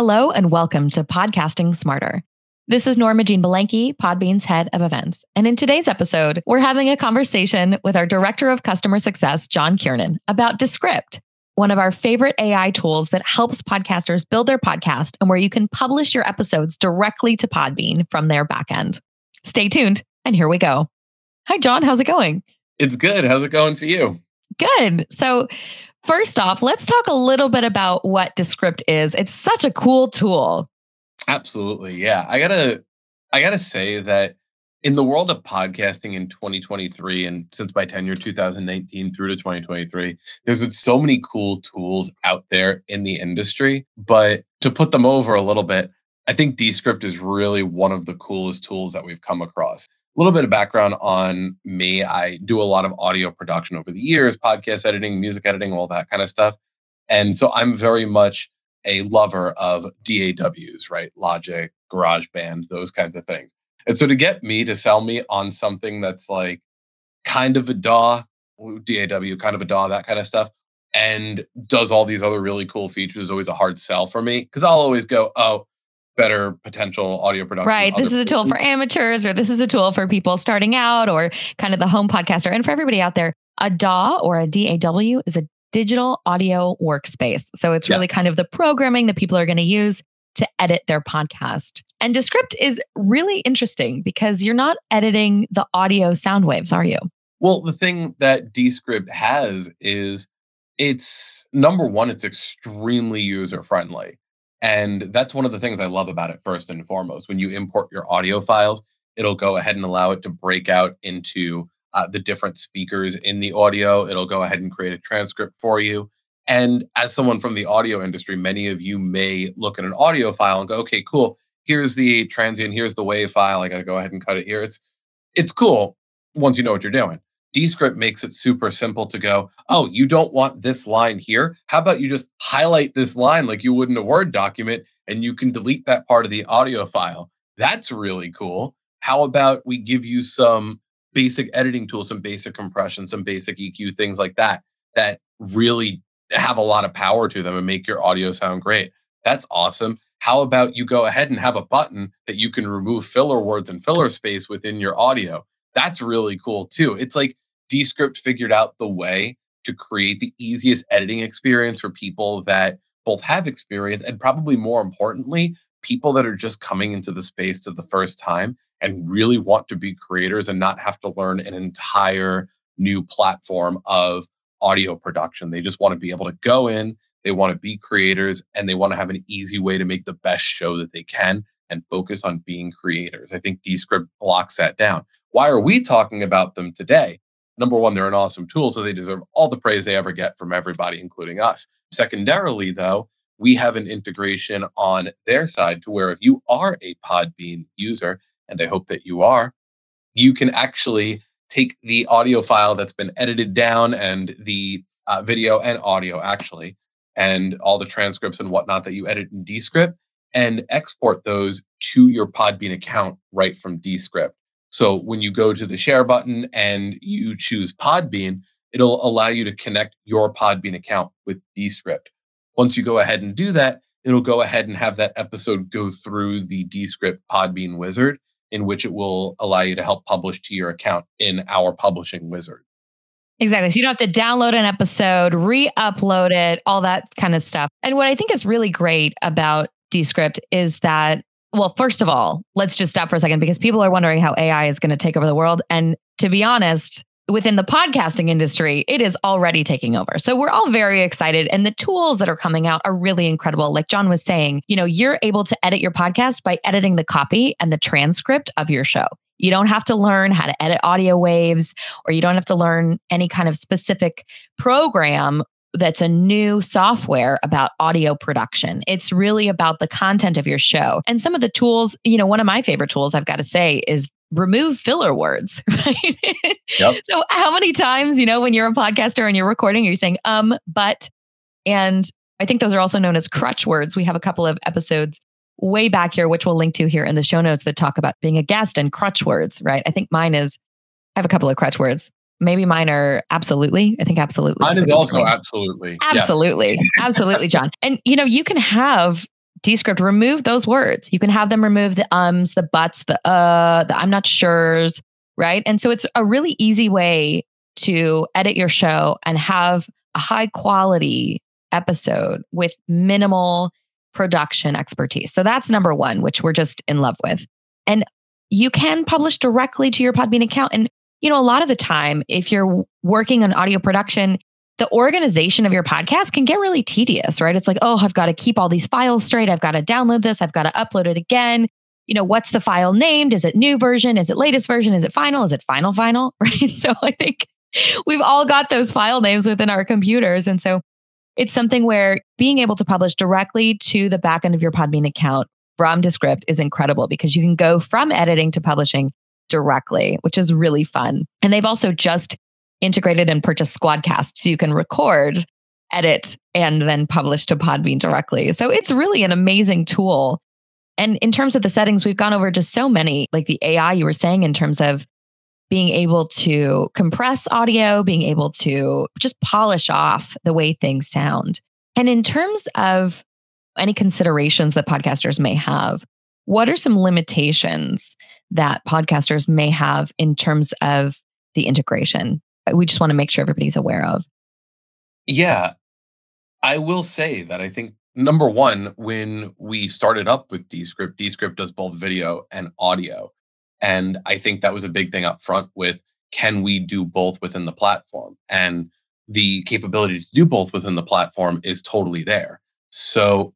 Hello and welcome to Podcasting Smarter. This is Norma Jean Belenky, Podbean's head of events. And in today's episode, we're having a conversation with our director of customer success, John Kiernan, about Descript, one of our favorite AI tools that helps podcasters build their podcast and where you can publish your episodes directly to Podbean from their backend. Stay tuned, and here we go. Hi, John. How's it going? It's good. How's it going for you? Good. So, First off, let's talk a little bit about what Descript is. It's such a cool tool. Absolutely. Yeah. I got to I got to say that in the world of podcasting in 2023 and since my tenure 2019 through to 2023 there's been so many cool tools out there in the industry but to put them over a little bit i think descript is really one of the coolest tools that we've come across little bit of background on me. I do a lot of audio production over the years, podcast editing, music editing, all that kind of stuff. And so I'm very much a lover of DAWs, right? Logic, GarageBand, those kinds of things. And so to get me to sell me on something that's like kind of a DAW, DAW, kind of a DAW, that kind of stuff, and does all these other really cool features is always a hard sell for me because I'll always go, oh, better potential audio production. Right. This is a tool for amateurs, or this is a tool for people starting out, or kind of the home podcaster. And for everybody out there, a DAW or a DAW is a digital audio workspace. So it's really yes. kind of the programming that people are going to use to edit their podcast. And Descript is really interesting because you're not editing the audio sound waves, are you? Well, the thing that Descript has is it's number one, it's extremely user friendly. And that's one of the things I love about it, first and foremost. When you import your audio files, it'll go ahead and allow it to break out into uh, the different speakers in the audio. It'll go ahead and create a transcript for you. And as someone from the audio industry, many of you may look at an audio file and go, okay, cool. Here's the transient, here's the wave file. I got to go ahead and cut it here. It's it's cool once you know what you're doing. Descript makes it super simple to go, oh, you don't want this line here? How about you just highlight this line like you would in a Word document and you can delete that part of the audio file? That's really cool. How about we give you some basic editing tools, some basic compression, some basic EQ, things like that, that really have a lot of power to them and make your audio sound great? That's awesome. How about you go ahead and have a button that you can remove filler words and filler space within your audio? That's really cool too. It's like Descript figured out the way to create the easiest editing experience for people that both have experience and probably more importantly, people that are just coming into the space to the first time and really want to be creators and not have to learn an entire new platform of audio production. They just want to be able to go in, they want to be creators, and they want to have an easy way to make the best show that they can and focus on being creators. I think Descript blocks that down. Why are we talking about them today? Number one, they're an awesome tool, so they deserve all the praise they ever get from everybody, including us. Secondarily, though, we have an integration on their side to where if you are a Podbean user, and I hope that you are, you can actually take the audio file that's been edited down and the uh, video and audio, actually, and all the transcripts and whatnot that you edit in Descript and export those to your Podbean account right from Descript. So when you go to the share button and you choose Podbean, it'll allow you to connect your Podbean account with Descript. Once you go ahead and do that, it'll go ahead and have that episode go through the Descript Podbean wizard, in which it will allow you to help publish to your account in our publishing wizard. Exactly. So you don't have to download an episode, re upload it, all that kind of stuff. And what I think is really great about Descript is that well, first of all, let's just stop for a second because people are wondering how AI is going to take over the world. And to be honest, within the podcasting industry, it is already taking over. So we're all very excited. And the tools that are coming out are really incredible. Like John was saying, you know, you're able to edit your podcast by editing the copy and the transcript of your show. You don't have to learn how to edit audio waves, or you don't have to learn any kind of specific program that's a new software about audio production. It's really about the content of your show. And some of the tools, you know, one of my favorite tools I've got to say is remove filler words, right? Yep. so how many times, you know, when you're a podcaster and you're recording, you're saying um, but, and I think those are also known as crutch words. We have a couple of episodes way back here, which we'll link to here in the show notes that talk about being a guest and crutch words, right? I think mine is, I have a couple of crutch words. Maybe mine are absolutely. I think absolutely. Mine is also absolutely. Absolutely. Yes. absolutely, John. And you know, you can have Descript remove those words. You can have them remove the ums, the buts, the uh, the I'm not sure's, right? And so it's a really easy way to edit your show and have a high quality episode with minimal production expertise. So that's number one, which we're just in love with. And you can publish directly to your Podbean account. And, you know, a lot of the time, if you're working on audio production, the organization of your podcast can get really tedious, right? It's like, oh, I've got to keep all these files straight. I've got to download this. I've got to upload it again. You know, what's the file named? Is it new version? Is it latest version? Is it final? Is it final, final? Right. So I think we've all got those file names within our computers. And so it's something where being able to publish directly to the back end of your Podbean account from Descript is incredible because you can go from editing to publishing directly, which is really fun. And they've also just integrated and purchased Squadcast so you can record, edit, and then publish to Podbean directly. So it's really an amazing tool. And in terms of the settings, we've gone over just so many, like the AI you were saying, in terms of being able to compress audio, being able to just polish off the way things sound. And in terms of any considerations that podcasters may have, what are some limitations that podcasters may have in terms of the integration? We just want to make sure everybody's aware of. Yeah. I will say that I think number one, when we started up with Descript, Descript does both video and audio. And I think that was a big thing up front with can we do both within the platform? And the capability to do both within the platform is totally there. So,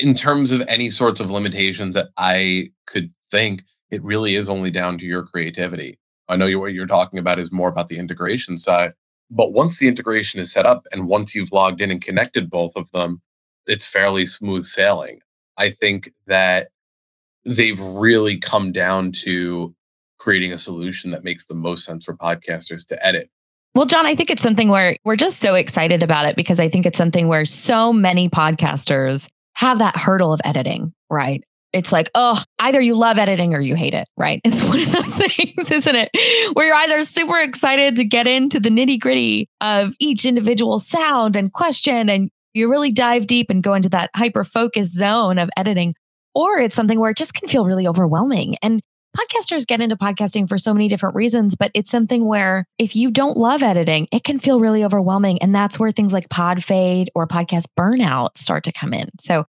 in terms of any sorts of limitations that I could think, it really is only down to your creativity. I know what you're talking about is more about the integration side, but once the integration is set up and once you've logged in and connected both of them, it's fairly smooth sailing. I think that they've really come down to creating a solution that makes the most sense for podcasters to edit. Well, John, I think it's something where we're just so excited about it because I think it's something where so many podcasters have that hurdle of editing, right? It's like, oh, either you love editing or you hate it, right? It's one of those things, isn't it? Where you're either super excited to get into the nitty gritty of each individual sound and question, and you really dive deep and go into that hyper focused zone of editing, or it's something where it just can feel really overwhelming. And podcasters get into podcasting for so many different reasons, but it's something where if you don't love editing, it can feel really overwhelming. And that's where things like pod fade or podcast burnout start to come in. So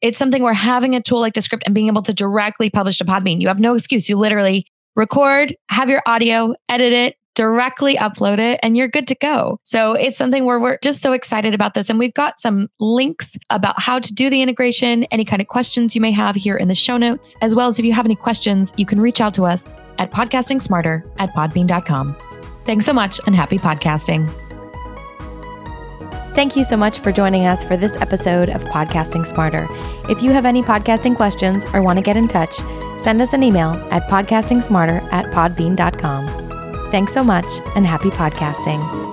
it's something where having a tool like Descript and being able to directly publish to Podbean, you have no excuse. You literally record, have your audio, edit it, directly upload it and you're good to go. So it's something where we're just so excited about this. And we've got some links about how to do the integration, any kind of questions you may have here in the show notes, as well as if you have any questions, you can reach out to us at podcastingsmarter at podbean.com. Thanks so much and happy podcasting. Thank you so much for joining us for this episode of Podcasting Smarter. If you have any podcasting questions or want to get in touch, send us an email at podcastingsmarter at podbean.com. Thanks so much and happy podcasting.